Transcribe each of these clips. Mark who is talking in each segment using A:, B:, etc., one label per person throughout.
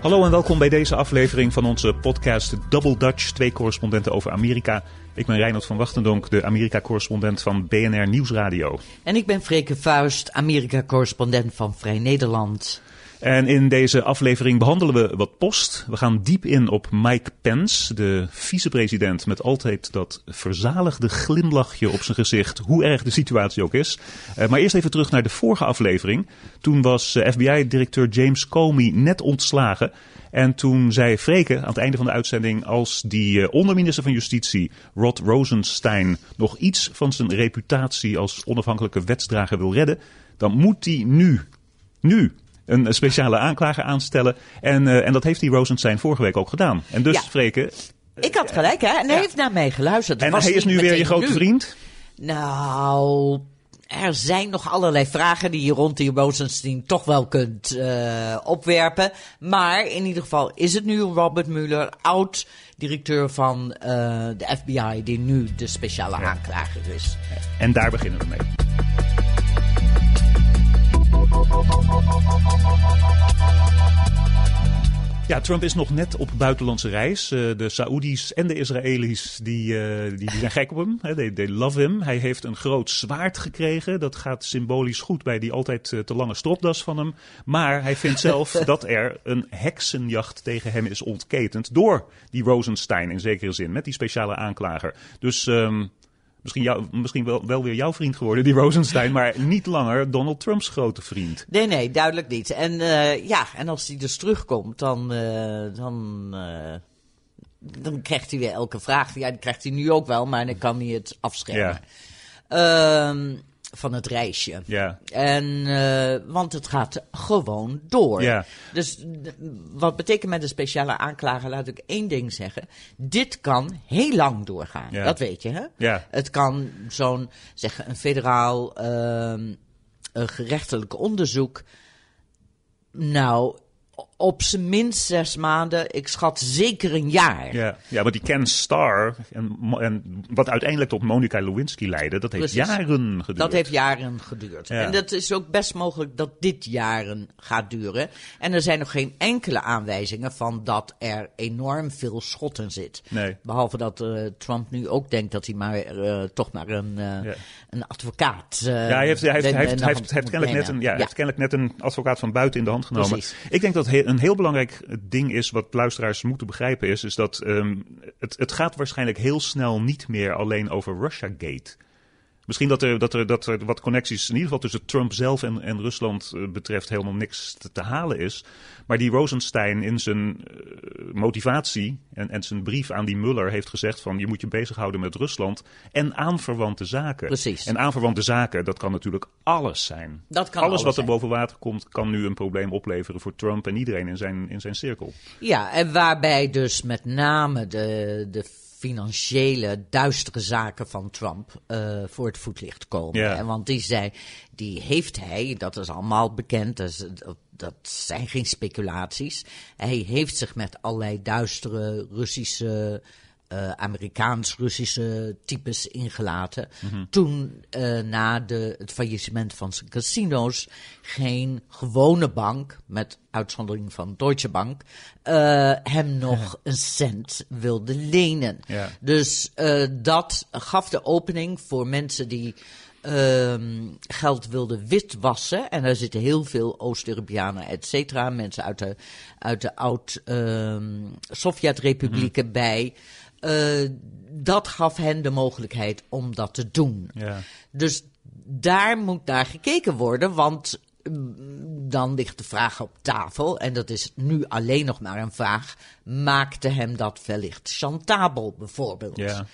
A: Hallo en welkom bij deze aflevering van onze podcast Double Dutch, twee correspondenten over Amerika. Ik ben Reinhard van Wachtendonk, de Amerika-correspondent van BNR Nieuwsradio.
B: En ik ben Freke Vuist, Amerika-correspondent van Vrij Nederland.
A: En in deze aflevering behandelen we wat post. We gaan diep in op Mike Pence, de vicepresident met altijd dat verzaligde glimlachje op zijn gezicht, hoe erg de situatie ook is. Uh, maar eerst even terug naar de vorige aflevering. Toen was uh, FBI-directeur James Comey net ontslagen. En toen zei Freke aan het einde van de uitzending: als die uh, onderminister van Justitie, Rod Rosenstein, nog iets van zijn reputatie als onafhankelijke wetsdrager wil redden, dan moet hij nu, nu een speciale aanklager aanstellen. En, uh, en dat heeft die Rosenstein vorige week ook gedaan. En dus, ja. Freke...
B: Ik had gelijk, hè? En hij ja. heeft naar mij geluisterd.
A: En hij is nu weer je grote nu. vriend?
B: Nou, er zijn nog allerlei vragen die je rond die Rosenstein toch wel kunt uh, opwerpen. Maar in ieder geval is het nu Robert Mueller, oud directeur van uh, de FBI, die nu de speciale aanklager is.
A: En daar beginnen we mee. Ja, Trump is nog net op buitenlandse reis. Uh, de Saoedi's en de Israëli's die, uh, die, die, zijn gek op hem. They, they love him. Hij heeft een groot zwaard gekregen. Dat gaat symbolisch goed bij die altijd uh, te lange stropdas van hem. Maar hij vindt zelf dat er een heksenjacht tegen hem is ontketend door die Rosenstein in zekere zin. Met die speciale aanklager. Dus... Um, Misschien, jou, misschien wel, wel weer jouw vriend geworden, die Rosenstein, maar niet langer Donald Trumps grote vriend.
B: Nee, nee, duidelijk niet. En uh, ja, en als hij dus terugkomt, dan, uh, dan, uh, dan krijgt hij weer elke vraag. Ja, die krijgt hij nu ook wel, maar dan kan hij het afschermen. Ja. Van het reisje.
A: Ja.
B: En, uh, want het gaat gewoon door.
A: Ja.
B: Dus wat betekent met een speciale aanklager? Laat ik één ding zeggen. Dit kan heel lang doorgaan.
A: Ja.
B: Dat weet je, hè?
A: Ja.
B: Het kan zo'n, zeggen, een federaal uh, een gerechtelijk onderzoek. Nou, op zijn minst zes maanden. Ik schat zeker een jaar.
A: Ja, ja maar die Ken Starr, en, en wat uiteindelijk tot Monica Lewinsky leidde, dat heeft Precies. jaren geduurd.
B: Dat heeft jaren geduurd. Ja. En dat is ook best mogelijk dat dit jaren gaat duren. En er zijn nog geen enkele aanwijzingen van dat er enorm veel schotten zit.
A: Nee.
B: Behalve dat uh, Trump nu ook denkt dat hij maar uh, toch maar een, uh, ja. een advocaat.
A: ja, hij heeft, hij heeft, hij heeft, hij heeft, heeft kennelijk net een, ja, ja. heeft kennelijk net een advocaat van buiten in de hand genomen.
B: Precies.
A: Ik denk dat een heel belangrijk ding is, wat luisteraars moeten begrijpen, is, is dat um, het, het gaat waarschijnlijk heel snel niet meer alleen over Russiagate. Misschien dat er, dat, er, dat er wat connecties, in ieder geval tussen Trump zelf en, en Rusland uh, betreft, helemaal niks te, te, halen is. Maar die Rosenstein in zijn uh, motivatie en, en zijn brief aan die Muller heeft gezegd van je moet je bezighouden met Rusland en aanverwante zaken.
B: Precies.
A: En aanverwante zaken, dat kan natuurlijk alles zijn.
B: Dat kan
A: alles,
B: alles
A: wat
B: zijn.
A: er boven water komt, kan nu een probleem opleveren voor Trump en iedereen in zijn, in zijn cirkel.
B: Ja, en waarbij dus met name de, de financiële duistere zaken van Trump uh, voor het voetlicht komen. En want die zei, die heeft hij, dat is allemaal bekend, dat, dat zijn geen speculaties. Hij heeft zich met allerlei duistere Russische uh, Amerikaans-Russische types ingelaten.
A: Mhm.
B: Toen uh, na de, het faillissement van zijn casino's geen gewone bank, met uitzondering van Deutsche Bank, uh, hem nog een cent wilde lenen. Dus dat gaf de opening voor mensen die Um, geld wilden witwassen. En daar zitten heel veel Oost-Europeanen, et cetera. Mensen uit de, uit de oud-Sovjet-republieken um, mm. bij. Uh, dat gaf hen de mogelijkheid om dat te doen.
A: Ja.
B: Dus daar moet naar gekeken worden, want dan ligt de vraag op tafel, en dat is nu alleen nog maar een vraag: maakte hem dat wellicht chantabel, bijvoorbeeld?
A: Ja.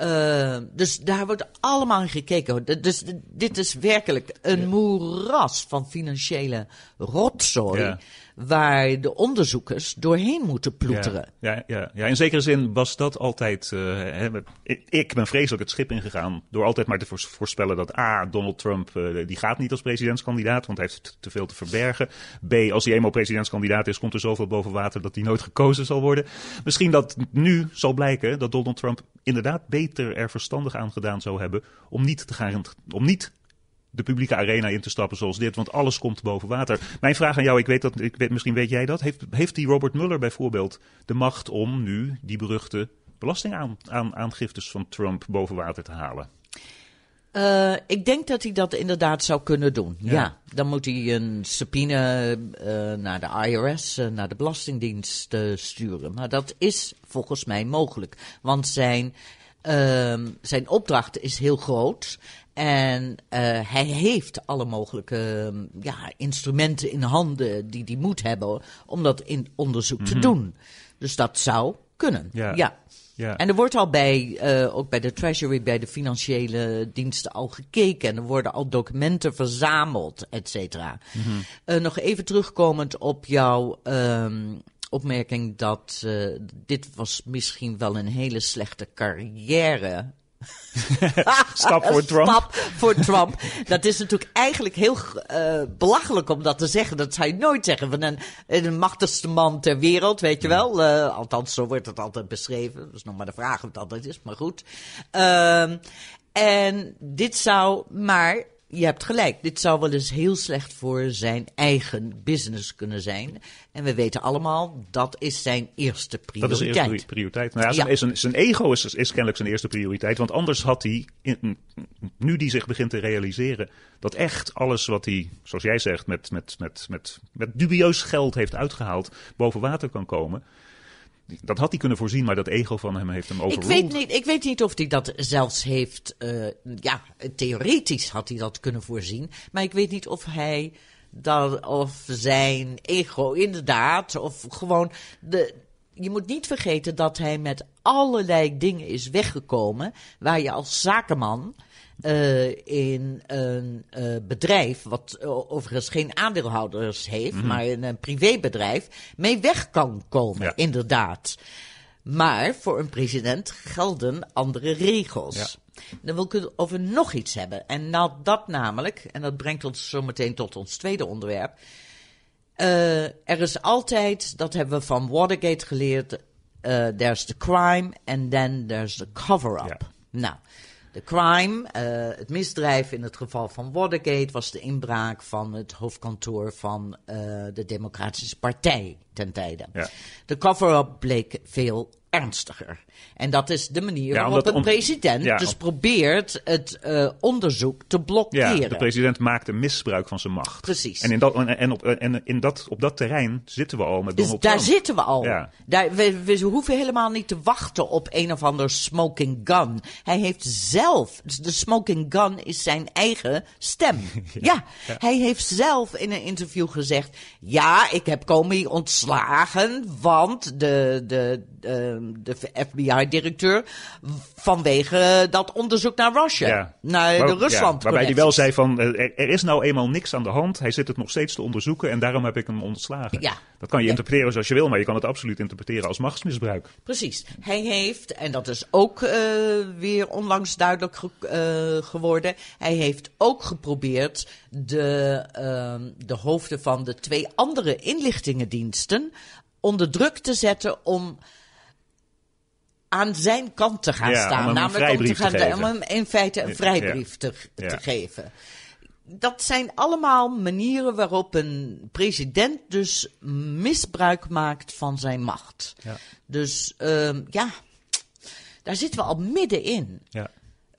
B: Uh, dus daar wordt allemaal in gekeken. Dus dit is werkelijk een
A: Ja.
B: moeras van financiële rotzooi.
A: Ja.
B: Waar de onderzoekers doorheen moeten ploeteren.
A: Ja, ja, ja, in zekere zin was dat altijd. Hè, ik, ik ben vreselijk het schip ingegaan. door altijd maar te voorspellen dat. A. Donald Trump. Uh, die gaat niet als presidentskandidaat. want hij heeft te veel te verbergen. B. als hij eenmaal presidentskandidaat is. komt er zoveel boven water dat hij nooit gekozen zal worden. Misschien dat nu zal blijken dat Donald Trump inderdaad beter er verstandig aan gedaan zou hebben. om niet te gaan. om niet de publieke arena in te stappen zoals dit, want alles komt boven water. Mijn vraag aan jou, ik weet dat, ik weet, misschien weet jij dat, heeft, heeft die Robert Mueller bijvoorbeeld de macht om nu die beruchte belastingaangiftes van Trump boven water te halen?
B: Uh, ik denk dat hij dat inderdaad zou kunnen doen. Ja, dan moet hij een subpoena uh, naar de IRS, uh, naar de Belastingdienst sturen. Maar dat is volgens mij mogelijk. Want zijn, ehm, zijn opdracht is heel groot. En hij heeft alle mogelijke ja, instrumenten in handen die hij moet hebben om dat in onderzoek te mhm. doen. Dus dat zou kunnen. ja. Ja. En er wordt al bij, uh, ook bij de Treasury, bij de financiële diensten al gekeken. En er worden al documenten verzameld, et cetera. Mm -hmm. nog even terugkomend op jouw um, opmerking dat dit was misschien wel een hele slechte carrière
A: Stap voor Trump.
B: Stap voor Trump. Dat is natuurlijk eigenlijk heel uh, belachelijk om dat te zeggen. Dat zou je nooit zeggen van een, een machtigste man ter wereld, weet je wel. Uh, althans, zo wordt het altijd beschreven. Dat is nog maar de vraag of het altijd is, maar goed. Uh, en dit zou maar je hebt gelijk. Dit zou wel eens heel slecht voor zijn eigen business kunnen zijn. En we weten allemaal, dat is zijn eerste prioriteit.
A: Dat is de eerste prioriteit. Nou ja, zijn, zijn, ego is, is, kennelijk zijn eerste prioriteit. Want anders had hij, nu die zich begint te realiseren... dat echt alles wat hij, zoals jij zegt, met, met, met, met, met dubieus geld heeft uitgehaald... boven water kan komen dat had hij kunnen voorzien, maar dat ego van hem heeft hem overruled.
B: Ik weet niet, ik weet niet of hij dat zelfs heeft. Uh, ja, theoretisch had hij dat kunnen voorzien. Maar ik weet niet of hij dat, of zijn ego inderdaad, of gewoon de. Je moet niet vergeten dat hij met allerlei dingen is weggekomen. waar je als zakenman uh, in een uh, bedrijf, wat uh, overigens geen aandeelhouders heeft, mm -hmm. maar in een privébedrijf, mee weg kan komen, ja. inderdaad. Maar voor een president gelden andere regels. Ja. Dan wil ik het over nog iets hebben. En nou dat namelijk, en dat brengt ons zo meteen tot ons tweede onderwerp. Uh, er is altijd, dat hebben we van Watergate geleerd, uh, there's the crime and then there's the cover-up. Ja. Nou, de crime, uh, het misdrijf in het geval van Watergate, was de inbraak van het hoofdkantoor van uh, de Democratische Partij ten tijde. Ja. De cover-up bleek veel ernstiger. En dat is de manier ja, waarop een president ja, dus probeert het uh, onderzoek te blokkeren.
A: Ja, de president maakt een misbruik van zijn macht.
B: Precies.
A: En, in dat, en, op, en in dat, op dat terrein zitten we al met
B: dus daar
A: Trump.
B: zitten we al. Ja. Daar, we, we hoeven helemaal niet te wachten op een of ander smoking gun. Hij heeft zelf, dus de smoking gun is zijn eigen stem. ja, hij heeft zelf in een interview gezegd... ja, ik heb Comey ontslagen, want de... de, de de FBI-directeur vanwege dat onderzoek naar Russia. Ja. Naar de Rusland.
A: Ja, waarbij hij wel zei van, eh, er, is nou eenmaal niks aan de hand. Hij zit het nog steeds te onderzoeken en daarom heb ik hem ontslagen. Ja. Dat kan je interpreteren zoals je wil, maar je kan het absoluut interpreteren als machtsmisbruik.
B: Precies. Hij heeft, en dat is ook uh, weer onlangs duidelijk ge uh, geworden, hij heeft ook geprobeerd de, uh, de hoofden van de twee andere inlichtingendiensten onder druk te zetten om aan zijn kant te gaan
A: ja,
B: staan.
A: Om
B: namelijk
A: om, te gaan,
B: te om hem in feite een vrijbrief te, te geven. Dat zijn allemaal manieren waarop een president dus misbruik maakt van zijn macht. Dus um, ja, daar zitten we al middenin. Ja.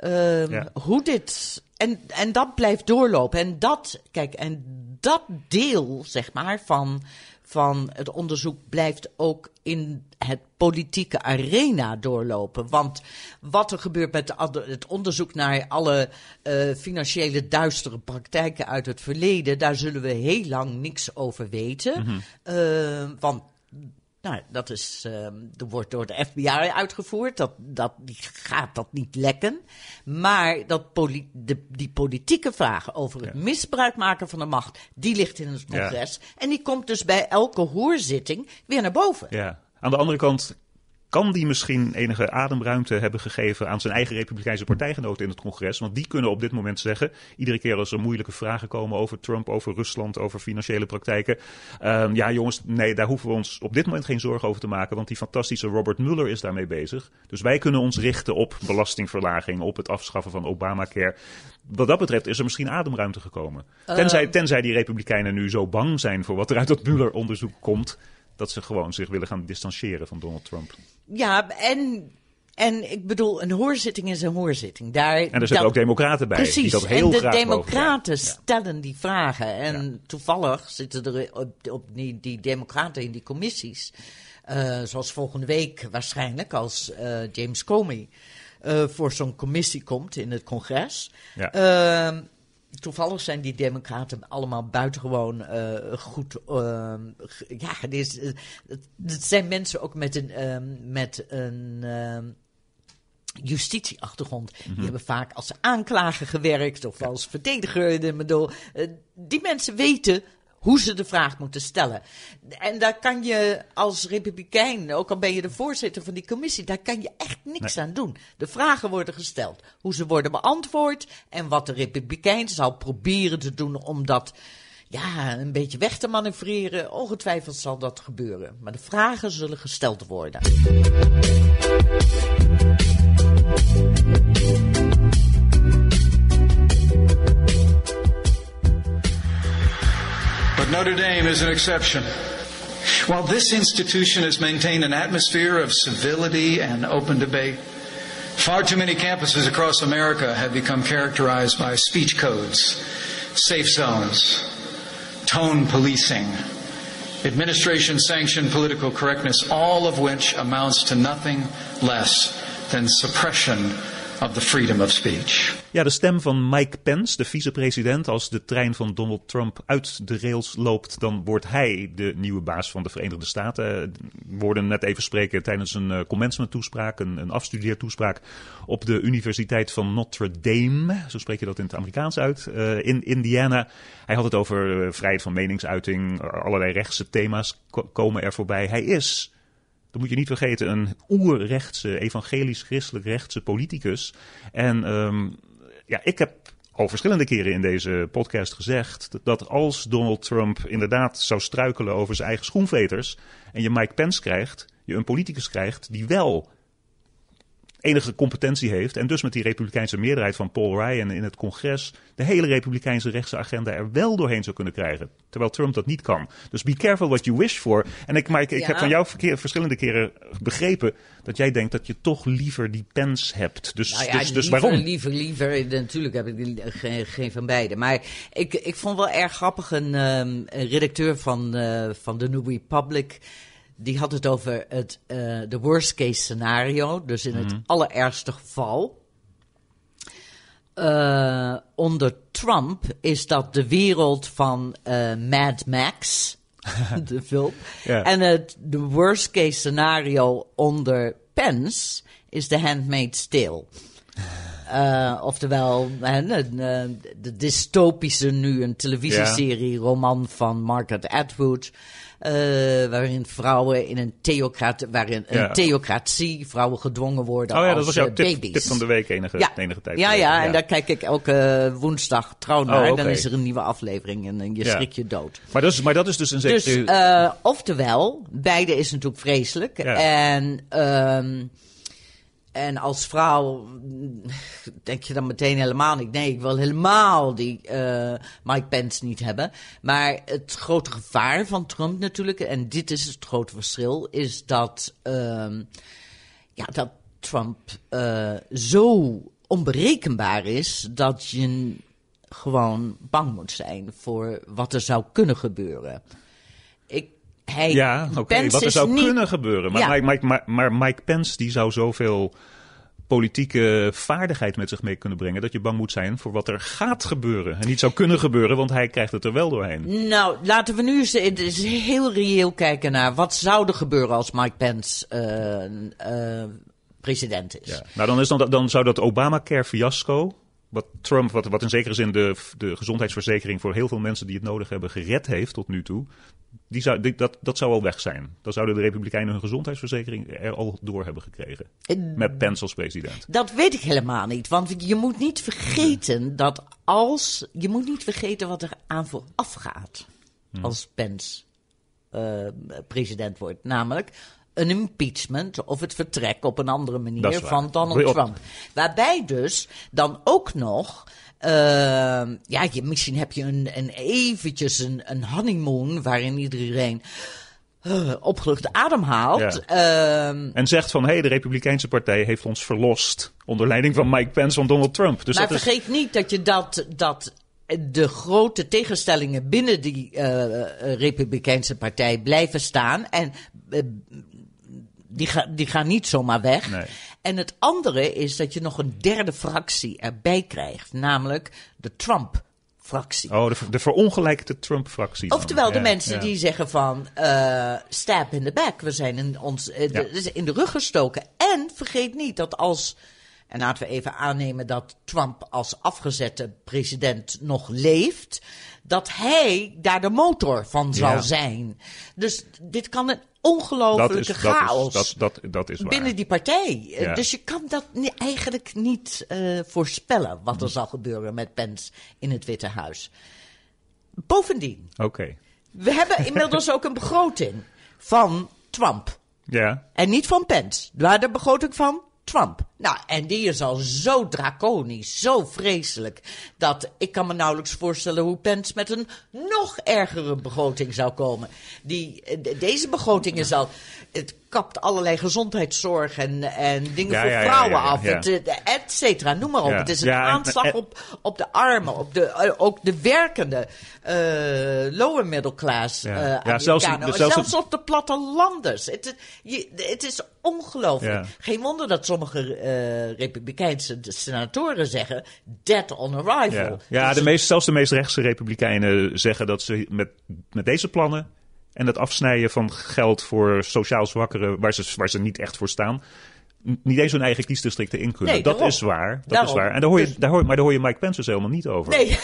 B: Um, hoe dit. En, en dat blijft doorlopen. En dat, kijk, en dat deel, zeg maar, van van het onderzoek blijft ook in het politieke arena doorlopen. Want wat er gebeurt met het onderzoek naar alle uh, financiële duistere praktijken uit het verleden, daar zullen we heel lang niks over weten. Mm -hmm. uh, want nou, dat is, uh, dat wordt door de FBI uitgevoerd. Dat, dat, die gaat dat niet lekken. Maar dat poli de, die politieke vraag over het ja. misbruik maken van de macht, die ligt in het congres. Ja. En die komt dus bij elke hoorzitting weer naar boven.
A: Ja. Aan de andere kant kan die misschien enige ademruimte hebben gegeven aan zijn eigen Republikeinse partijgenoten in het congres. Want die kunnen op dit moment zeggen, iedere keer als er moeilijke vragen komen over Trump, over Rusland, over financiële praktijken. Ehm, ja, jongens, nee, daar hoeven we ons op dit moment geen zorgen over te maken. Want die fantastische Robert Mueller is daarmee bezig. Dus wij kunnen ons richten op belastingverlaging, op het afschaffen van Obamacare. Wat dat betreft is er misschien ademruimte gekomen. Tenzij, tenzij die Republikeinen nu zo bang zijn voor wat er uit dat Mueller-onderzoek komt dat ze gewoon zich willen gaan distancieren van Donald Trump.
B: Ja, en en ik bedoel, een hoorzitting is een hoorzitting. Daar,
A: en er zitten ook democraten bij.
B: Precies,
A: die dat heel
B: en de democraten stellen die vragen. En toevallig zitten er op, op die, die democraten in die commissies. Uh, zoals volgende week waarschijnlijk, als uh, James Comey uh, voor zo'n commissie komt in het congres.
A: Ja.
B: Ehm, toevallig zijn die democraten allemaal buitengewoon uh, goed. Uh, ja, het, is, het, zijn mensen ook met een, uh, met een justitieachtergrond. Mm -hmm. Die hebben vaak als aanklager gewerkt of als verdediger. Ik bedoel, die mensen weten hoe ze de vraag moeten stellen. En daar kan je als republikein, ook al ben je de voorzitter van die commissie, daar kan je echt niks nee. aan doen. De vragen worden gesteld, hoe ze worden beantwoord en wat de republikein zal proberen te doen om dat ja, een beetje weg te manoeuvreren. Ongetwijfeld zal dat gebeuren. Maar de vragen zullen gesteld worden.
C: But Notre Dame is an exception. While this institution has maintained an atmosphere of civility and open debate, far too many campuses across America have become characterized by speech codes, safe zones, tone policing, administration sanctioned political correctness, all of which amounts to nothing less than suppression of the freedom of speech.
A: Ja, de stem van Mike Pence, de vicepresident. Als de trein van Donald Trump uit de rails loopt, dan wordt hij de nieuwe baas van de Verenigde Staten. We worden net even spreken tijdens een uh, commencement toespraak, een, een afstudeertoespraak op de Universiteit van Notre Dame. Zo spreek je dat in het Amerikaans uit, uh, in Indiana. Hij had het over vrijheid van meningsuiting, allerlei rechtse thema's komen er voorbij. Hij is dat moet je niet vergeten, een oerrechtse, evangelisch-christelijk rechtse politicus. En um, ja, ik heb al verschillende keren in deze podcast gezegd dat als Donald Trump inderdaad zou struikelen over zijn eigen schoenveters en je Mike Pence krijgt, je een politicus krijgt die wel enige competentie heeft en dus met die republikeinse meerderheid van Paul Ryan in het congres de hele republikeinse rechtse agenda er wel doorheen zou kunnen krijgen. Terwijl Trump dat niet kan. Dus be careful what you wish for. En ik, maar ik, ik
B: Ja.
A: heb van jou verkeer, verschillende keren begrepen dat jij denkt dat je toch liever die Pence hebt. Dus,
B: Nou ja,
A: dus, dus
B: liever,
A: waarom?
B: liever, liever. Natuurlijk heb ik geen, geen van beide. Maar ik, ik vond wel erg grappig een, ehm, een redacteur van, eh, van The New Republic. Die had het over het eh, de worst case scenario. Dus in het allerergste geval. Eh, onder Trump is dat de wereld van eh, Mad Max. de film. En het de worst case scenario onder Pence is The Handmaid's Tale. Oftewel, de dystopische nu een televisieserie, roman van Margaret Atwood. Eh, waarin vrouwen in een, theocrat, waarin een theocratie, vrouwen gedwongen worden
A: Oh ja,
B: als
A: dat was jouw
B: eh,
A: tip, van de week enige,
B: Ja.
A: enige tijd.
B: Ja, ja, en daar kijk ik elke woensdag trouw naar.
A: Oh, oké.
B: Dan is er een nieuwe aflevering en eh, je schrik je dood.
A: maar, dat is, maar dat is dus een
B: Dus,
A: zekere...
B: eh, oftewel, beide is natuurlijk vreselijk. En, ehm, en als vrouw denk je dan meteen helemaal niet. Nee, ik wil helemaal die eh, Mike Pence niet hebben. Maar het grote gevaar van Trump natuurlijk, en dit is het grote verschil, is dat, ehm, ja, dat Trump eh, zo onberekenbaar is dat je gewoon bang moet zijn voor wat er zou kunnen gebeuren. Hij,
A: Ja, oké, wat er zou
B: niet-
A: kunnen gebeuren. Maar,
B: Ja.
A: Mike, Mike, maar, maar Mike Pence die zou zoveel politieke vaardigheid met zich mee kunnen brengen... dat je bang moet zijn voor wat er gaat gebeuren. En niet zou kunnen gebeuren, want hij krijgt het er wel doorheen.
B: Nou, laten we nu eens, eens heel reëel kijken naar wat zou er gebeuren als Mike Pence eh, eh, president is.
A: Ja. Nou, dan, is dan, dan zou dat Obamacare-fiasco... wat Trump, wat, wat in zekere zin de, de gezondheidsverzekering... voor heel veel mensen die het nodig hebben gered heeft tot nu toe... die zou, die- dat, dat zou al weg zijn. Dan zouden de Republikeinen hun gezondheidsverzekering er al door hebben gekregen. Met Pence als president.
B: Dat weet ik helemaal niet. Want je moet niet vergeten dat als. Je moet niet vergeten wat er aan vooraf gaat.
A: Hmm.
B: Als Pence eh, president wordt. Namelijk een impeachment of het vertrek op een andere manier van Donald Trump. Waarbij dus dan ook nog. Eh, ja, je, misschien heb je een, een eventjes een, een honeymoon waarin iedereen eh, opgelucht ademhaalt.
A: Ja.
B: Ehm,
A: En zegt van, hé, hey, de Republikeinse partij heeft ons verlost. Onder leiding van Mike Pence van Donald Trump. Dus
B: maar
A: dat is,
B: vergeet niet dat je dat, dat de grote tegenstellingen binnen die eh, Republikeinse partij blijven staan. En eh, die, ga, die gaan niet zomaar weg.
A: Nee.
B: En het andere is dat je nog een derde fractie erbij krijgt. Namelijk de Trump-fractie.
A: Oh, de, de verongelijkte Trump-fractie.
B: Oftewel de
A: Ja,
B: mensen
A: ja.
B: die zeggen van eh stab in the back. We zijn in, ons, eh,
A: Ja.
B: de- in de rug gestoken. En vergeet niet dat als, en laten we even aannemen dat Trump als afgezette president nog leeft, dat hij daar de motor van zal zijn. Dus dit kan een ongelofelijke
A: is, dat,
B: chaos
A: is, dat, dat, dat is waar.
B: binnen die partij. Eh,
A: Ja.
B: Dus je kan dat ni- eigenlijk niet eh, voorspellen wat er zal gebeuren met Pence in het Witte Huis. Bovendien,
A: Oké.
B: we hebben inmiddels ook een begroting van Trump.
A: Ja.
B: En niet van Pence, maar de begroting van Trump. Nou, en die is al zo draconisch, zo vreselijk, dat ik kan me nauwelijks voorstellen hoe Pence met een nog ergere begroting zou komen. Die, eh, de- deze begroting is al, het kapt allerlei gezondheidszorg en, en dingen
A: Ja,
B: voor
A: ja,
B: vrouwen
A: ja,
B: af. Het, eh, et cetera, noem maar op. Het is een
A: en-
B: aanslag
A: en-
B: op, op de armen, op de, eh, ook de werkende, eh, lower middle class eh,
A: Ja,
B: Amerikanen.
A: zelfs- zelfs-
B: zelfs op de plattelanders. Het, je, het is ongelooflijk. Geen wonder dat sommige eh, republikeinse senatoren zeggen... dead on arrival.
A: Ja, ja
B: Dus
A: de meest, zelfs de meest rechtse republikeinen zeggen dat ze met, met deze plannen en het afsnijden van geld voor sociaal zwakkeren, waar ze, waar ze niet echt voor staan, niet eens hun eigen kiesdistricten in kunnen.
B: Nee,
A: dat
B: daarom.
A: is waar. Dat
B: Daarom.
A: is waar. En daar hoor je,
B: Dus-
A: daar hoor, maar daar hoor je Mike Pence dus helemaal niet over.
B: Nee,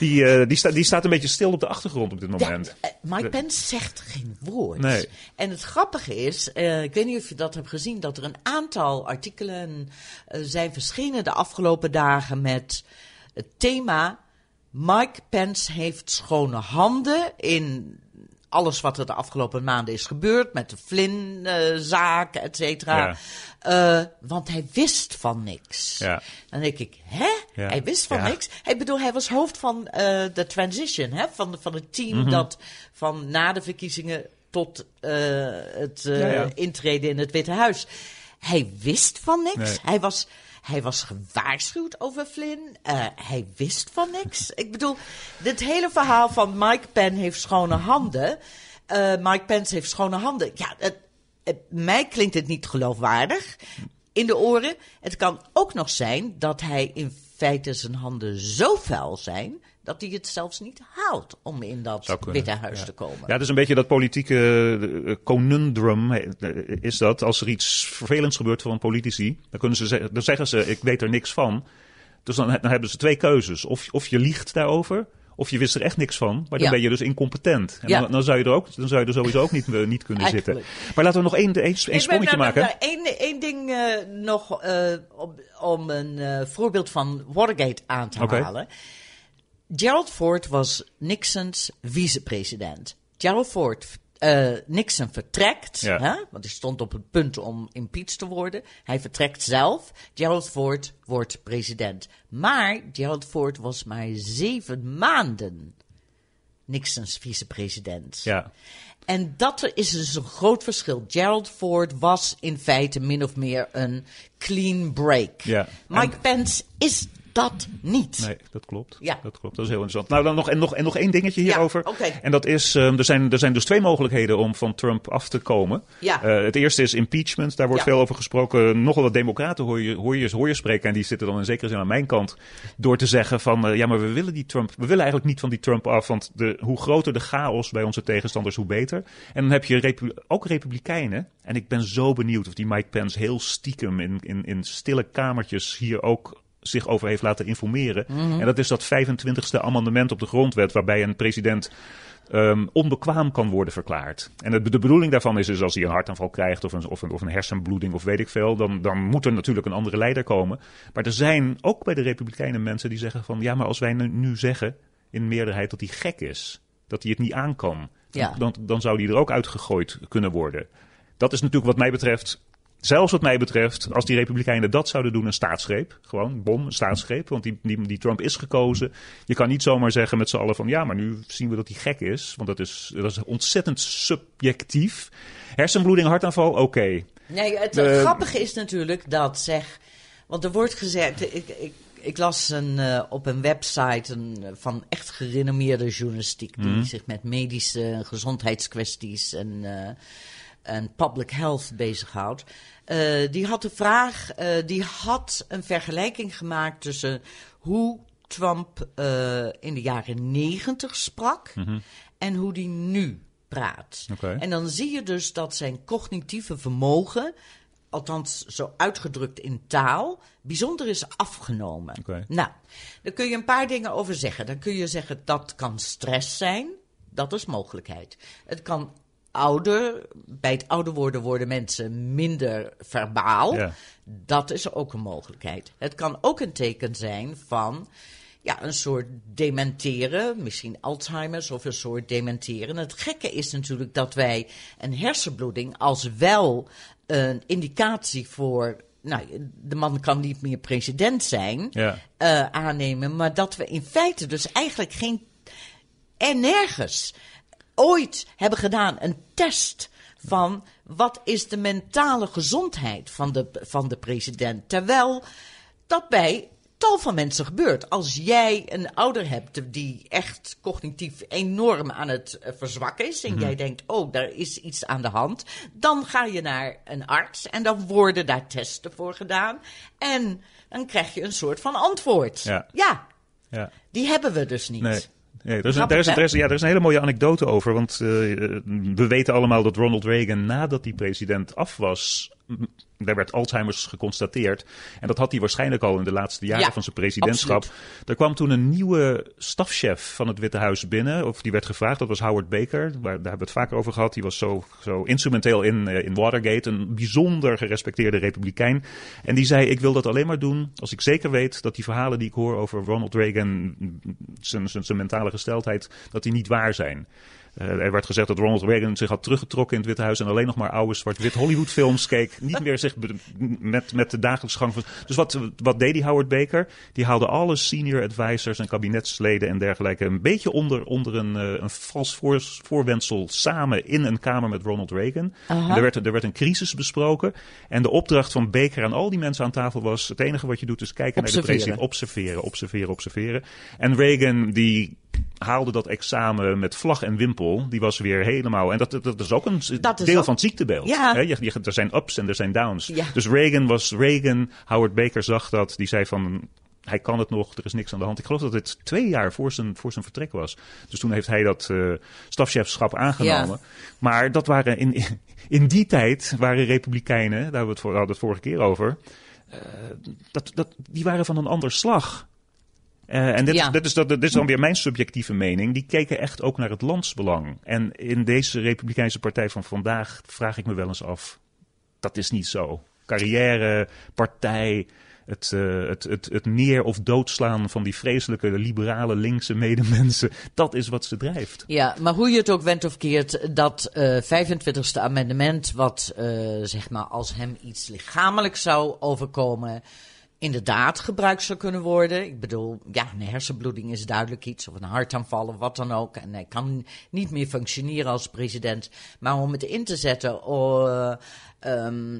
A: Die, eh, die, sta, die staat een beetje stil op de achtergrond op dit
B: ja,
A: moment.
B: eh, Mike Pence zegt geen woord.
A: Nee.
B: En het grappige is, eh, ik weet niet of je dat hebt gezien... dat er een aantal artikelen zijn verschenen de afgelopen dagen... met het thema... Mike Pence heeft schone handen in alles wat er de afgelopen maanden is gebeurd... met de Flynn-zaak, et cetera.
A: Ja.
B: Eh, want hij wist van niks.
A: Ja.
B: Dan denk ik, hè?
A: Ja.
B: Hij wist van niks. Ik bedoel, hij was hoofd van eh, de transition, hè? Van, van het team
A: Mhm.
B: dat van na de verkiezingen tot eh, het intreden in het Witte Huis. Hij wist van niks.
A: Nee.
B: Hij was. Hij was gewaarschuwd over Flynn. Eh, hij wist van niks. Ik bedoel, dit hele verhaal van Mike Penn heeft schone handen. Eh, Mike Pence heeft schone handen. Ja, het- mij klinkt het niet geloofwaardig in de oren. Het kan ook nog zijn dat hij in feite zijn handen zo vuil zijn... dat hij het zelfs niet haalt om in dat Witte Huis
A: ja.
B: te komen.
A: Ja, het is een beetje dat politieke eh, conundrum eh, is dat. Als er iets vervelends gebeurt van politici, dan, kunnen ze zeggen, dan zeggen ze, ik weet er niks van. Dus dan, dan hebben ze twee keuzes. Of, of je liegt daarover, of je wist er echt niks van. Maar dan
B: Ja.
A: ben je dus incompetent. En
B: Ja.
A: dan, dan, zou je er ook, dan zou je er sowieso ook niet, eh, niet kunnen zitten. Maar laten we nog één, één, één sprongetje maken.
B: één, één ding eh, nog eh, om, om een eh, voorbeeld van Watergate aan te halen. Gerald Ford was Nixons vicepresident. Gerald Ford, eh, Nixon vertrekt,
A: Ja.
B: hè, want hij stond op het punt om impeached te worden. Hij vertrekt zelf. Gerald Ford wordt president. Maar Gerald Ford was maar zeven maanden Nixons vicepresident.
A: Ja.
B: En dat is dus een groot verschil. Gerald Ford was in feite min of meer een clean break.
A: Ja.
B: Mike Pence is dat niet.
A: Nee, dat klopt.
B: Ja.
A: Dat klopt. Dat is heel interessant. Nou, dan nog, en, nog, en nog één dingetje hierover. En dat is, ehm, er, zijn, er zijn dus twee mogelijkheden om van Trump af te komen.
B: Ja.
A: Eh, het eerste is impeachment. Daar wordt
B: Ja.
A: veel over gesproken. Nogal wat democraten hoor je, hoor, je, hoor je spreken. En die zitten dan in zekere zin aan mijn kant. Door te zeggen van, eh, ja, maar we willen die Trump. We willen eigenlijk niet van die Trump af. Want de, hoe groter de chaos bij onze tegenstanders, hoe beter. En dan heb je repu- ook republikeinen. En ik ben zo benieuwd of die Mike Pence heel stiekem in, in, in stille kamertjes hier ook zich over heeft laten informeren. En dat is dat 25e amendement op de grondwet, waarbij een president um, onbekwaam kan worden verklaard. En de, de, bedoeling daarvan is dus als hij een hartaanval krijgt of een, of een, of een hersenbloeding of weet ik veel, dan, dan moet er natuurlijk een andere leider komen. Maar er zijn ook bij de Republikeinen mensen die zeggen van ja, maar als wij nu zeggen in meerderheid dat hij gek is, dat hij het niet aan kan,
B: Ja.
A: dan, dan zou die er ook uitgegooid kunnen worden. Dat is natuurlijk wat mij betreft Zelfs wat mij betreft, als die Republikeinen dat zouden doen, een staatsgreep. Gewoon, bom, een staatsgreep. Want die, die, die Trump is gekozen. Je kan niet zomaar zeggen met z'n allen van ja, maar nu zien we dat hij gek is. Want dat is, dat is ontzettend subjectief. Hersenbloeding, hartaanval, oké.
B: Nee, het
A: De-
B: grappige is natuurlijk dat zeg. Want er wordt gezegd. Ik, ik, ik las een, eh, op een website een, eh, van echt gerenommeerde journalistiek. die
A: Mhm.
B: zich met medische gezondheidskwesties en, eh, en public health bezighoudt. Eh, die had de vraag. eh, die had een vergelijking gemaakt tussen hoe Trump eh, in de jaren negentig sprak. en hoe die nu praat. En dan zie je dus dat zijn cognitieve vermogen, althans zo uitgedrukt in taal, bijzonder is afgenomen. Nou, daar kun je een paar dingen over zeggen. Dan kun je zeggen dat kan stress zijn. Dat is mogelijkheid. Het kan ouder, bij het ouder worden worden mensen minder verbaal.
A: Ja.
B: Dat is ook een mogelijkheid. Het kan ook een teken zijn van ja, een soort dementeren, misschien Alzheimer's of een soort dementeren. Het gekke is natuurlijk dat wij een hersenbloeding als wel een indicatie voor. Nou, de man kan niet meer president zijn,
A: Ja.
B: eh, aannemen, maar dat we in feite dus eigenlijk geen en nergens ooit hebben gedaan een test van wat is de mentale gezondheid van de, van de president. Terwijl dat bij tal van mensen gebeurt. Als jij een ouder hebt die echt cognitief enorm aan het eh, verzwakken is en jij denkt, oh, daar is iets aan de hand, dan ga je naar een arts en dan worden daar testen voor gedaan en dan krijg je een soort van antwoord.
A: Ja.
B: ja
A: Ja.
B: die hebben we dus niet.
A: Nee. Nee, er, is een, er, is, er, is, ja, er is een hele mooie anekdote over. Want eh, we weten allemaal dat Ronald Reagan, nadat hij president af was, er werd Alzheimer's geconstateerd. En dat had hij waarschijnlijk al in de laatste jaren
B: Ja,
A: van zijn presidentschap. Er kwam toen een nieuwe stafchef van het Witte Huis binnen. Of die werd gevraagd, dat was Howard Baker. Waar, daar hebben we het vaker over gehad. Die was zo, zo instrumenteel in, eh, in Watergate. Een bijzonder gerespecteerde republikein. En die zei, ik wil dat alleen maar doen als ik zeker weet dat die verhalen die ik hoor over Ronald Reagan, zijn, zijn, zijn mentale gesteldheid, dat die niet waar zijn. Eh, er werd gezegd dat Ronald Reagan zich had teruggetrokken in het Witte Huis en alleen nog maar oude zwart-wit Hollywoodfilms keek. Niet meer zich met, met de dagelijkse gang van. Dus wat, wat deed die Howard Baker? Die haalde alle senior advisors en kabinetsleden en dergelijke een beetje onder, onder een, eh, een vals voor, voorwendsel samen in een kamer met Ronald Reagan. En er, werd, er werd een crisis besproken. En de opdracht van Baker aan al die mensen aan tafel was: het enige wat je doet is kijken naar de president. Observeren, observeren, observeren. En Reagan die haalde dat examen met vlag en wimpel. Die was weer helemaal. En dat, dat, dat is ook een
B: Dat
A: deel
B: ook-
A: van het ziektebeeld.
B: Ja.
A: Je, je- er zijn ups en er zijn downs.
B: Ja.
A: Dus Reagan was Reagan. Howard Baker zag dat. Die zei van. Hij kan het nog, er is niks aan de hand. Ik geloof dat het twee jaar voor zijn, voor zijn vertrek was. Dus toen heeft hij dat eh stafchefschap aangenomen. Maar dat waren in, in die tijd waren republikeinen, daar hebben we het, voor, hadden we het vorige keer over. eh, dat, dat, die waren van een ander slag. Eh, en dit,
B: Ja.
A: is, dit, is, dat, dit is dan weer mijn subjectieve mening. Die keken echt ook naar het landsbelang. En in deze Republikeinse Partij van vandaag vraag ik me wel eens af. Dat is niet zo. Carrière, partij, het, eh, het, het, het neer- of doodslaan van die vreselijke liberale linkse medemensen. Dat is wat ze drijft.
B: Ja, maar hoe je het ook went of keert, dat eh 25e amendement, wat eh, zeg maar als hem iets lichamelijk zou overkomen, inderdaad gebruikt zou kunnen worden. Ik bedoel, ja, een hersenbloeding is duidelijk iets, of een hartaanval of wat dan ook. En hij kan niet meer functioneren als president. Maar om het in te zetten eh, ehm,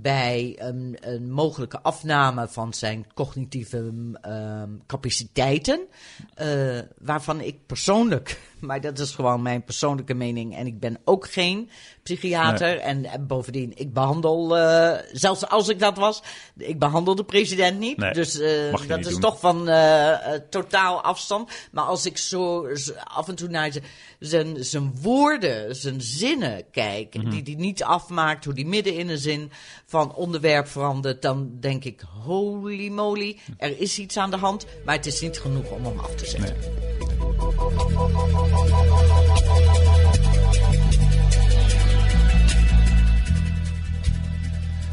B: bij een, mogelijke afname van zijn cognitieve ehm, capaciteiten, eh, waarvan ik persoonlijk, maar dat is gewoon mijn persoonlijke mening, en ik ben ook geen psychiater, en, en bovendien, ik behandel, eh, zelfs als ik dat was, ik behandel de president niet,
A: Nee,
B: dus eh, dat
A: niet
B: is
A: doen.
B: toch van eh, eh, totaal afstand. Maar als ik zo af en toe naar zijn, zijn woorden, zijn zinnen kijk,
A: Mhm.
B: die hij niet afmaakt, hoe die midden in een zin van onderwerp verandert, dan denk ik, holy moly, er is iets aan de hand, maar het is niet genoeg om hem af te zetten.
A: Nee.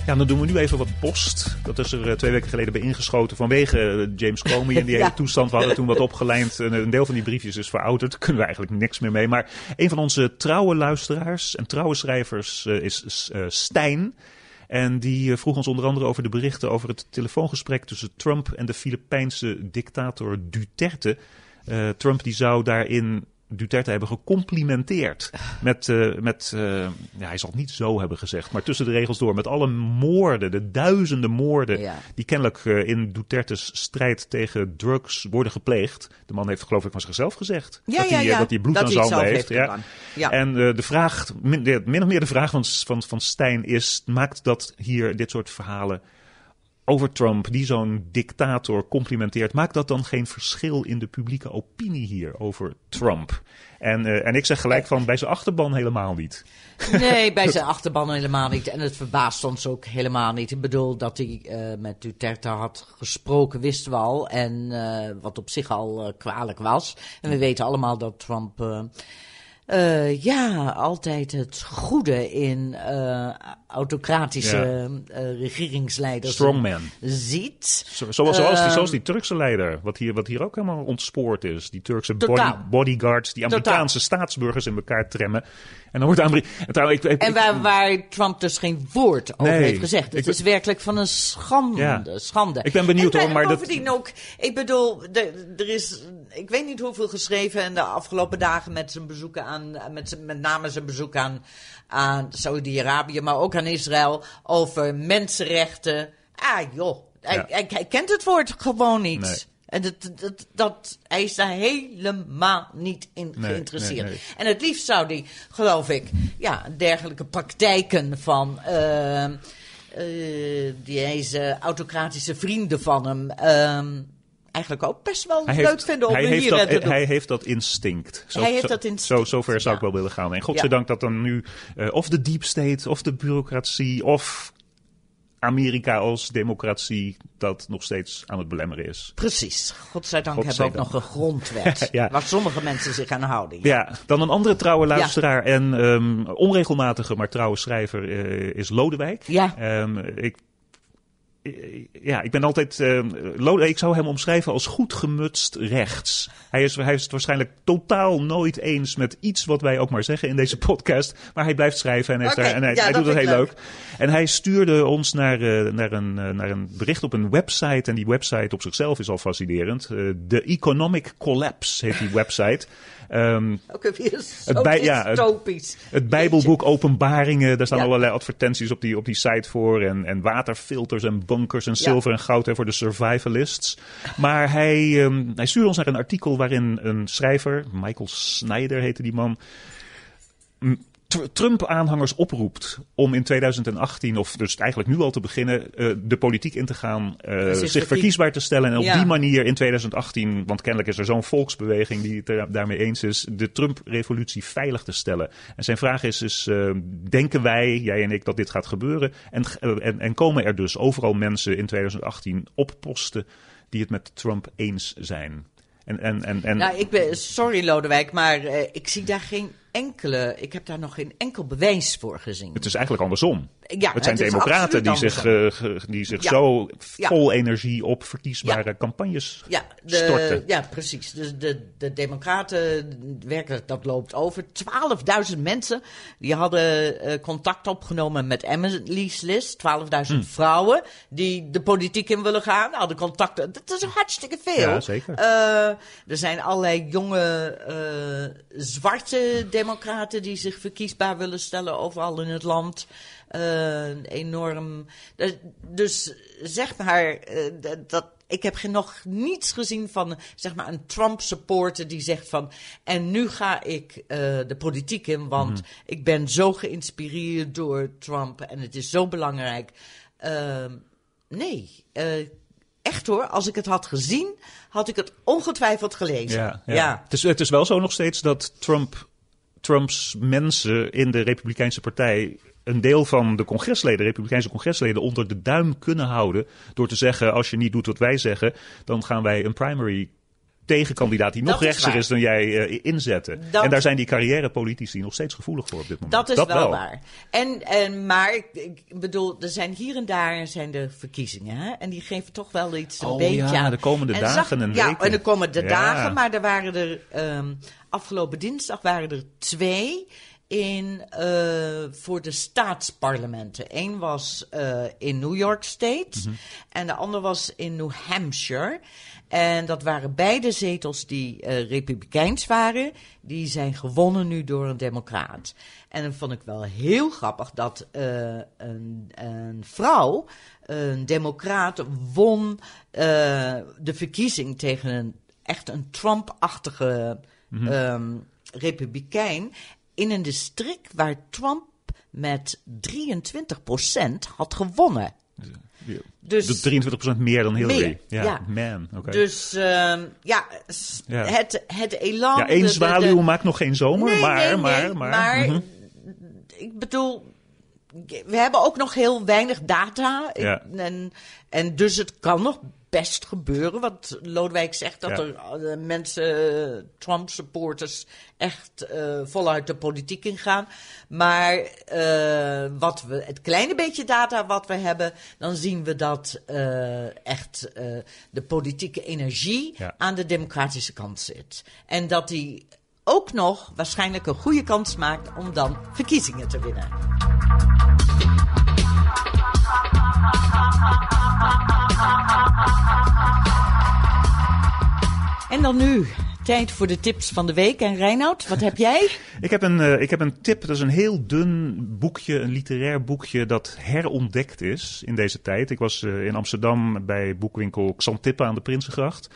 A: Ja, dan doen we nu even wat post. Dat is er eh, twee weken geleden bij ingeschoten vanwege eh, James Comey en die
B: Ja.
A: hele toestand. We hadden toen wat opgelijnd. Een, een deel van die briefjes is verouderd. Daar kunnen we eigenlijk niks meer mee. Maar een van onze trouwe luisteraars en trouwe schrijvers eh, is eh, Stijn. En die eh, vroeg ons onder andere over de berichten over het telefoongesprek tussen Trump en de Filipijnse dictator Duterte. Eh, Trump die zou daarin Duterte hebben gecomplimenteerd. Met, eh, met eh, ja, hij zal het niet zo hebben gezegd, maar tussen de regels door. Met alle moorden, de duizenden moorden
B: Ja.
A: die kennelijk eh, in Dutertes strijd tegen drugs worden gepleegd. De man heeft geloof ik van zichzelf gezegd.
B: Ja,
A: dat hij, dat hij bloed
B: Dat
A: aan
B: zelf
A: heeft.
B: heeft
A: ja.
B: gedaan. Ja.
A: En de vraag, min of meer de vraag van, van, van Stijn is, maakt dat hier dit soort verhalen over Trump, die zo'n dictator complimenteert, maakt dat dan geen verschil in de publieke opinie hier over Trump? En, eh, en ik zeg gelijk van, bij zijn achterban helemaal niet.
B: Nee, bij zijn achterban helemaal niet. En het verbaast ons ook helemaal niet. Ik bedoel, dat hij eh, met Duterte had gesproken, wisten we al. En eh, wat op zich al kwalijk was. En we weten allemaal dat Trump. Eh, ja, altijd het goede in eh, autocratische eh, regeringsleiders
A: Strongman.
B: ziet.
A: Zo, zoals, zoals, die,
B: Ehm,
A: zoals die Turkse leider, wat hier, wat hier ook helemaal ontspoord is. Die Turkse body, bodyguards, die Amerikaanse staatsburgers in elkaar tremmen. En dan wordt de Ameri- en
B: waar, waar Trump dus geen woord over
A: Nee,
B: heeft gezegd. Het is werkelijk van een schande.
A: Ja.
B: schande.
A: Ik ben benieuwd
B: en,
A: hoor, maar
B: en
A: dat-
B: bovendien ook, ik bedoel, er, er is, ik weet niet hoeveel geschreven in de afgelopen dagen met zijn bezoeken aan, met, zijn- met name zijn bezoek aan, aan Saudi-Arabië, maar ook aan Israël, over mensenrechten. Ah joh, hij,
A: Ja.
B: hij, hij kent het woord gewoon niet.
A: Nee.
B: En dat, dat, dat, hij is daar helemaal niet in
A: Nee,
B: geïnteresseerd.
A: nee.
B: En het liefst zou die, geloof ik, ja, dergelijke praktijken van eh, eh, deze autocratische vrienden van hem. ehm, eigenlijk ook best wel
A: hij
B: leuk
A: heeft,
B: vinden om
A: hij,
B: er hier
A: dat,
B: te doen.
A: hij heeft dat instinct. Zo,
B: Hij heeft
A: zo-
B: dat instinct,
A: Zo, zover zou ik
B: ja.
A: wel willen gaan. En godzijdank dat dan nu eh, of de deep state, of de bureaucratie, of Amerika als democratie dat nog steeds aan het belemmeren is.
B: Precies. Godzijdank hebben we ook
A: Godzijdank.
B: nog een grondwet.
A: Ja.
B: Waar sommige mensen zich aan houden.
A: Ja, dan een andere trouwe luisteraar en ehm, onregelmatige, maar trouwe schrijver eh, is Lodewijk.
B: Ja.
A: Ehm, ik, ja, ik ben altijd. ehm, ik zou hem omschrijven als goed gemutst rechts. Hij is, hij is het waarschijnlijk totaal nooit eens met iets wat wij ook maar zeggen in deze podcast. Maar hij blijft schrijven en hij, is
B: Oké,
A: daar, en hij,
B: ja,
A: hij
B: dat
A: doet het
B: vind
A: heel leuk. En hij stuurde ons naar, eh, naar, een, eh, naar een bericht op een website. En die website op zichzelf is al fascinerend. Eh, De Economic Collapse heet die website.
B: Ook weer zo
A: Het bij- ja, het- Bijbelboek Openbaringen, daar staan
B: Ja.
A: allerlei advertenties op die, op die site voor. En, en waterfilters en en zilver en goud hè, voor de survivalists. Maar hij, ehm, hij stuurde ons naar een artikel waarin een schrijver, Michael Snyder heette die man. Trump-aanhangers oproept om in 2018, of dus eigenlijk nu al te beginnen, eh, de politiek in te gaan, eh,
B: Zich
A: zich
B: verkie-
A: verkiesbaar te stellen. En op
B: Ja.
A: die manier in 2018, want kennelijk is er zo'n volksbeweging die het er daarmee eens is, de Trump-revolutie veilig te stellen. En zijn vraag is, is eh, denken wij, jij en ik, dat dit gaat gebeuren? En, en, en komen er dus overal mensen in 2018 op posten die het met Trump eens zijn? En, en, en, en,
B: Nou, ik ben, sorry Lodewijk, maar ik zie daar geen enkele, ik heb daar nog geen enkel bewijs voor gezien.
A: het is eigenlijk andersom.
B: Ja,
A: het zijn
B: het
A: democraten die zich, eh, die zich
B: Ja.
A: zo
B: Ja.
A: vol energie op verkiesbare campagnes
B: Ja, de,
A: storten.
B: ja, precies. Dus de, de Democraten, werkelijk, dat loopt over. 12.000 mensen die hadden eh, contact opgenomen met Emily's List. 12.000
A: Hm.
B: vrouwen die de politiek in willen gaan. Hadden contact. Dat is hartstikke veel.
A: Ja, zeker.
B: Eh, er zijn allerlei jonge zwarte democraten die zich verkiesbaar willen stellen overal in het land. Eh, enorm. eh, Dus zeg maar, eh, dat- ik heb nog niets gezien van zeg maar, een Trump-supporter die zegt van. En nu ga ik de politiek in, want ik ben zo geïnspireerd door Trump en het is zo belangrijk. Ehm, nee, echt hoor. Als ik het had gezien, had ik het ongetwijfeld gelezen.
A: Ja, ja. Het, is, het is wel zo nog steeds dat Trump, Trumps mensen in de Republikeinse Partij een deel van de congresleden, Republikeinse congresleden, onder de duim kunnen houden. Door te zeggen: als je niet doet wat wij zeggen, dan gaan wij een primary tegenkandidaat die nog
B: is
A: rechtser
B: waar.
A: is dan jij eh, inzetten.
B: Dat-
A: En daar zijn die carrièrepolitici nog steeds gevoelig voor op dit moment.
B: Dat is wel, waar. En, en, maar ik, bedoel, er zijn hier en daar zijn de verkiezingen. Hè? En die geven toch wel iets een
A: Oh
B: beetje
A: ja,
B: aan.
A: de komende
B: En
A: dagen en
B: Ja,
A: weken.
B: en de komende
A: Ja.
B: dagen. Maar er waren er, ehm, afgelopen dinsdag waren er twee in, eh, voor de staatsparlementen. Eén was eh, in New York State
A: Mhm.
B: en de ander was in New Hampshire. En dat waren beide zetels die eh, republikeins waren. Die zijn gewonnen nu door een democraat. En dan vond ik wel heel grappig dat eh, een, een vrouw, een democraat, won eh, de verkiezing tegen een echt een Trump-achtige ehm, republikein. In een district waar Trump met 23% had gewonnen. Dus-
A: De 23% meer dan Hillary.
B: Meer,
A: ja,
B: ja.
A: man. oké.
B: Dus ehm, ja. Het, het elan.
A: ja, één
B: de- de-
A: zwaluw maakt nog geen zomer,
B: Nee,
A: maar,
B: nee,
A: maar, maar, mhm.
B: ik bedoel, we hebben ook nog heel weinig data.
A: Ja.
B: En, en dus het kan nog best gebeuren. Wat Lodewijk zegt, dat
A: Ja.
B: er eh, mensen, Trump-supporters, echt eh, voluit de politiek ingaan. Maar eh, wat we, het kleine beetje data wat we hebben, dan zien we dat eh, echt eh, de politieke energie
A: Ja.
B: aan de democratische kant zit. En dat die ook nog waarschijnlijk een goede kans maakt om dan verkiezingen te winnen. En dan nu, tijd voor de tips van de week. En Reinoud, wat heb jij?
A: Ik heb, een, eh, ik heb een tip. Dat is een heel dun boekje, een literair boekje dat herontdekt is in deze tijd. Ik was eh, in Amsterdam bij boekwinkel Xantippe aan de Prinsengracht.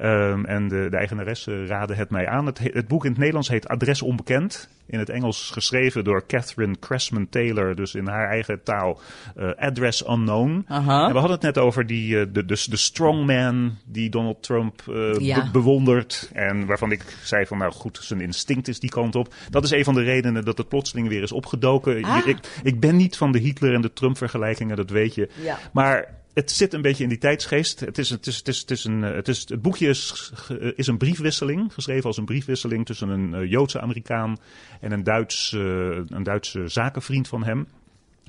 A: Ehm, en de, de eigenaresse raadde het mij aan. Het, he- het boek in het Nederlands heet Adres Onbekend. In het Engels geschreven door Catherine Cressman Taylor. Dus in haar eigen taal eh, Address Unknown.
B: Aha.
A: En we hadden het net over die, eh, de, de, de strongman die Donald Trump eh,
B: Ja.
A: be- bewondert. En waarvan ik zei van nou goed, zijn instinct is die kant op. Dat is een van de redenen dat het plotseling weer is opgedoken.
B: Ah.
A: Ik, ik ben niet van de Hitler en de Trump vergelijkingen, dat weet je.
B: Ja.
A: Maar het zit een beetje in die tijdsgeest. Het, is, het, is, het, is, het, is een, eh, het, is, het boekje is, ge- is een briefwisseling, geschreven als een briefwisseling tussen een eh, Joodse Amerikaan en een, Duits, eh, een Duitse zakenvriend van hem.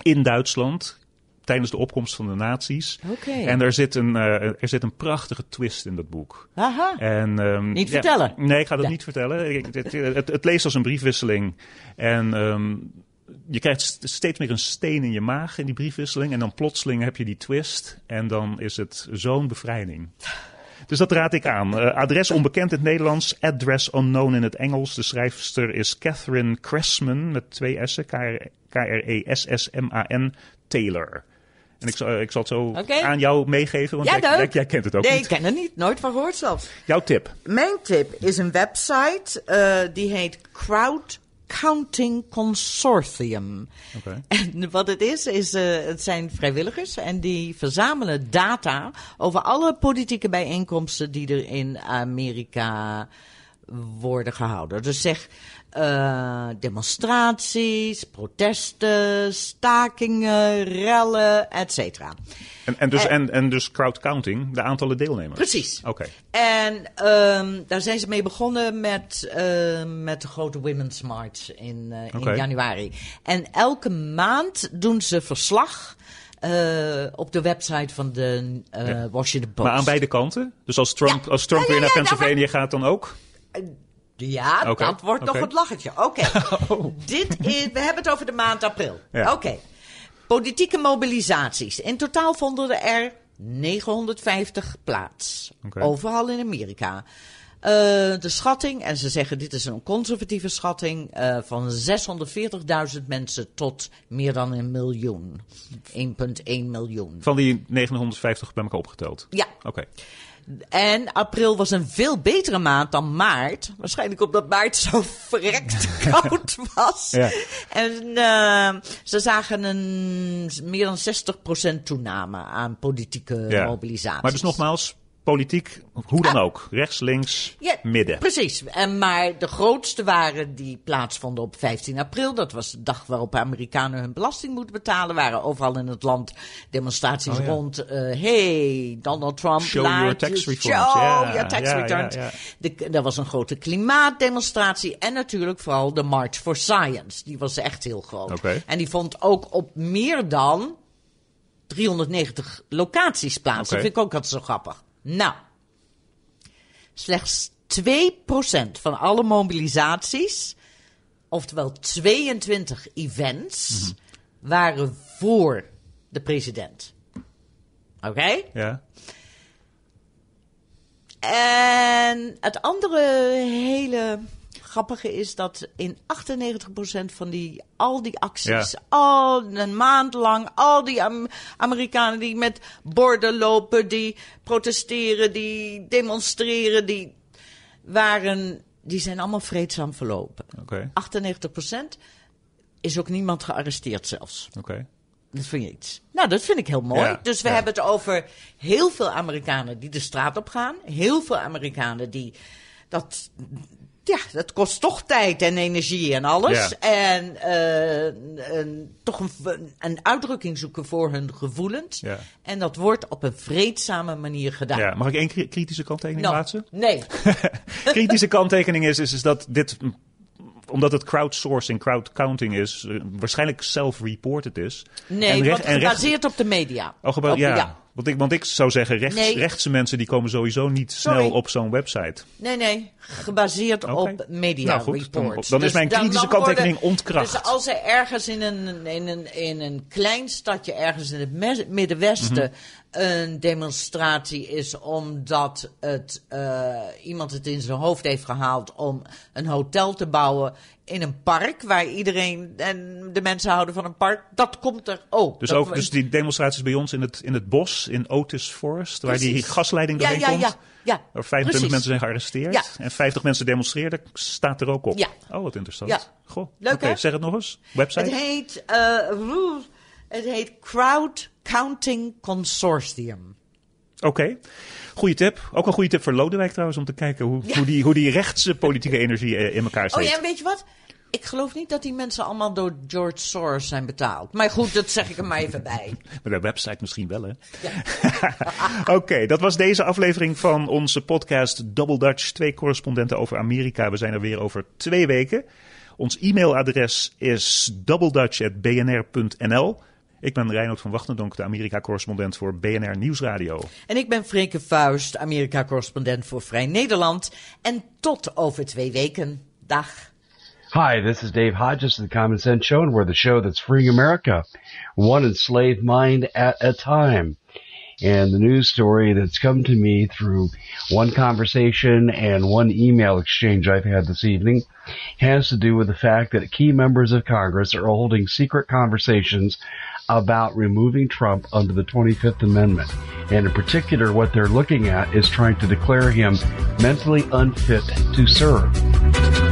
A: In Duitsland, tijdens de opkomst van de nazi's.
B: Oké.
A: En er zit, een, eh, er zit een prachtige twist in dat boek.
B: Aha.
A: En, ehm,
B: Niet
A: ja,
B: vertellen.
A: Nee, ik ga dat
B: Ja.
A: niet vertellen. Ik- Het, het, het leest als een briefwisseling. En ehm, je krijgt st- steeds meer een steen in je maag in die briefwisseling. En dan plotseling heb je die twist. En dan is het zo'n bevrijding. Dus dat raad ik aan. Eh, adres onbekend in het Nederlands, address unknown in het Engels. De schrijfster is Catherine Cressman met twee S'en, K- K-R-E-S-S-M-A-N, Taylor. En ik zal, ik zal het zo aan jou meegeven, want
B: Ja,
A: jij, jij, kent het ook
B: nee,
A: niet.
B: ik ken het niet. Nooit van gehoord zelfs.
A: Jouw tip.
B: Mijn tip is een website eh, die heet Crowd Counting Consortium.
A: Oké.
B: En wat het is, is eh, het zijn vrijwilligers en die verzamelen data over alle politieke bijeenkomsten die er in Amerika worden gehouden. Dus zeg eh, demonstraties, protesten, stakingen, rellen, et cetera.
A: En, en, dus, en, en dus crowdcounting, de aantallen deelnemers.
B: Precies.
A: Oké.
B: En ehm, daar zijn ze mee begonnen met, eh, met de grote Women's March in, eh, in januari. En elke maand doen ze verslag eh, op de website van de
A: Ja.
B: Washington Post.
A: Maar aan beide kanten? Dus als Trump,
B: Ja.
A: als Trump
B: Ja,
A: weer naar Pennsylvania gaat, dan ook?
B: Ja, dat wordt nog het lachertje. Oké, dit is, we hebben het over de maand april.
A: Ja.
B: Oké, politieke mobilisaties. In totaal vonden er 950 plaats. Overal in Amerika. Eh, de schatting, en ze zeggen dit is een conservatieve schatting, eh, van 640.000 mensen tot meer dan een miljoen. 1,1 miljoen.
A: Van die 950 bij elkaar opgeteld?
B: Ja,
A: Oké.
B: En april was een veel betere maand dan maart. Waarschijnlijk omdat maart zo verrekt koud was.
A: Ja.
B: En eh, ze zagen een meer dan 60% toename aan politieke
A: Ja.
B: mobilisaties.
A: Maar dus nogmaals, politiek, hoe dan ook. Rechts, links,
B: Ja,
A: midden.
B: Precies. En maar de grootste waren die plaatsvonden op 15 april. Dat was de dag waarop Amerikanen hun belasting moeten betalen. Waren overal in het land demonstraties
A: Oh, ja.
B: rond. eh, hey, Donald Trump.
A: Show
B: laat
A: your tax returns.
B: Show
A: Ja,
B: your tax
A: ja,
B: returns. er was een grote klimaatdemonstratie. En natuurlijk vooral de March for Science. Die was echt heel groot. En die vond ook op meer dan 390 locaties plaats. Dat vind ik ook altijd zo grappig. Nou, slechts 2% van alle mobilisaties, oftewel 22 events, waren voor de president. Oké?
A: Ja.
B: En het andere hele grappige is dat in 98% van die, al die acties,
A: Ja.
B: al een maand lang, al die Am- Amerikanen die met borden lopen, die protesteren, die demonstreren, die waren, die zijn allemaal vreedzaam verlopen.
A: Oké.
B: 98% is ook niemand gearresteerd zelfs.
A: Oké.
B: Dat vind je iets. Nou, dat vind ik heel mooi.
A: Ja,
B: dus we
A: ja.
B: hebben het over heel veel Amerikanen die de straat op gaan. Heel veel Amerikanen die dat. Ja, dat kost toch tijd en energie en alles.
A: Ja.
B: En eh, een- toch een, een uitdrukking zoeken voor hun gevoelens.
A: Ja.
B: En dat wordt op een vreedzame manier gedaan.
A: Ja, mag ik één kri- kritische kanttekening
B: Nou,
A: plaatsen?
B: nee.
A: kritische kanttekening is, is, is dat dit, omdat het crowdsourcing, crowdcounting is, eh, waarschijnlijk self-reported is.
B: Nee,
A: En recht-
B: want
A: en recht-
B: gebaseerd op de media.
A: Oh, geba-
B: Op-
A: ja. Want, ik, want ik zou zeggen, rechts,
B: Nee.
A: rechtse mensen die komen sowieso niet snel
B: Sorry.
A: op zo'n website.
B: Nee, nee, gebaseerd op media
A: Nou goed, dan-
B: reports.
A: dan is mijn kritische kanttekening ontkracht.
B: Dus als er ergens in een, in een, in een klein stadje, ergens in het Middenwesten,
A: Mhm.
B: Een demonstratie is omdat het, eh, iemand het in zijn hoofd heeft gehaald om een hotel te bouwen in een park waar iedereen en de mensen houden van een park, dat komt er ook.
A: Dus ook dus die demonstraties bij ons in het, in het bos, in Otis Forest, waar die gasleiding
B: ja,
A: doorheen
B: ja,
A: komt.
B: ja, ja.
A: Waar 25
B: Precies.
A: mensen zijn gearresteerd
B: Ja.
A: en 50 mensen demonstreerden, staat er ook op.
B: Ja.
A: Oh, wat interessant.
B: Ja.
A: Goh.
B: Leuk,
A: Oké,
B: hè?
A: zeg het nog eens. Website?
B: Het heet, roe- het heet Crowd Counting Consortium.
A: Oké. Goeie tip. Ook een goede tip voor Lodewijk trouwens, om te kijken hoe,
B: Ja.
A: hoe, die, hoe die rechtse politieke energie eh, in elkaar
B: Oh
A: zit.
B: ja, en weet je wat? Ik geloof niet dat die mensen allemaal door George Soros zijn betaald. Maar goed, dat zeg ik er maar even bij.
A: Met de website misschien wel, hè? Oké, dat was deze aflevering van onze podcast Double Dutch. Twee correspondenten over Amerika. We zijn er weer over twee weken. Ons e-mailadres is doubledutch.bnr.nl. Ik ben Reinoud van Wachtendonk, de Amerika-correspondent voor BNR Nieuwsradio.
B: En ik ben Freke Vuist, Amerika-correspondent voor Vrij Nederland. En tot over twee weken. Dag.
D: Hi, this is Dave Hodges of the Common Sense Show, and we're the show that's freeing America, one enslaved mind at a time. And the news story that's come to me through one conversation and one email exchange I've had this evening has to do with the fact that key members of Congress are holding secret conversations about removing Trump under the 25th Amendment. And in particular, what they're looking at is trying to declare him mentally unfit to serve.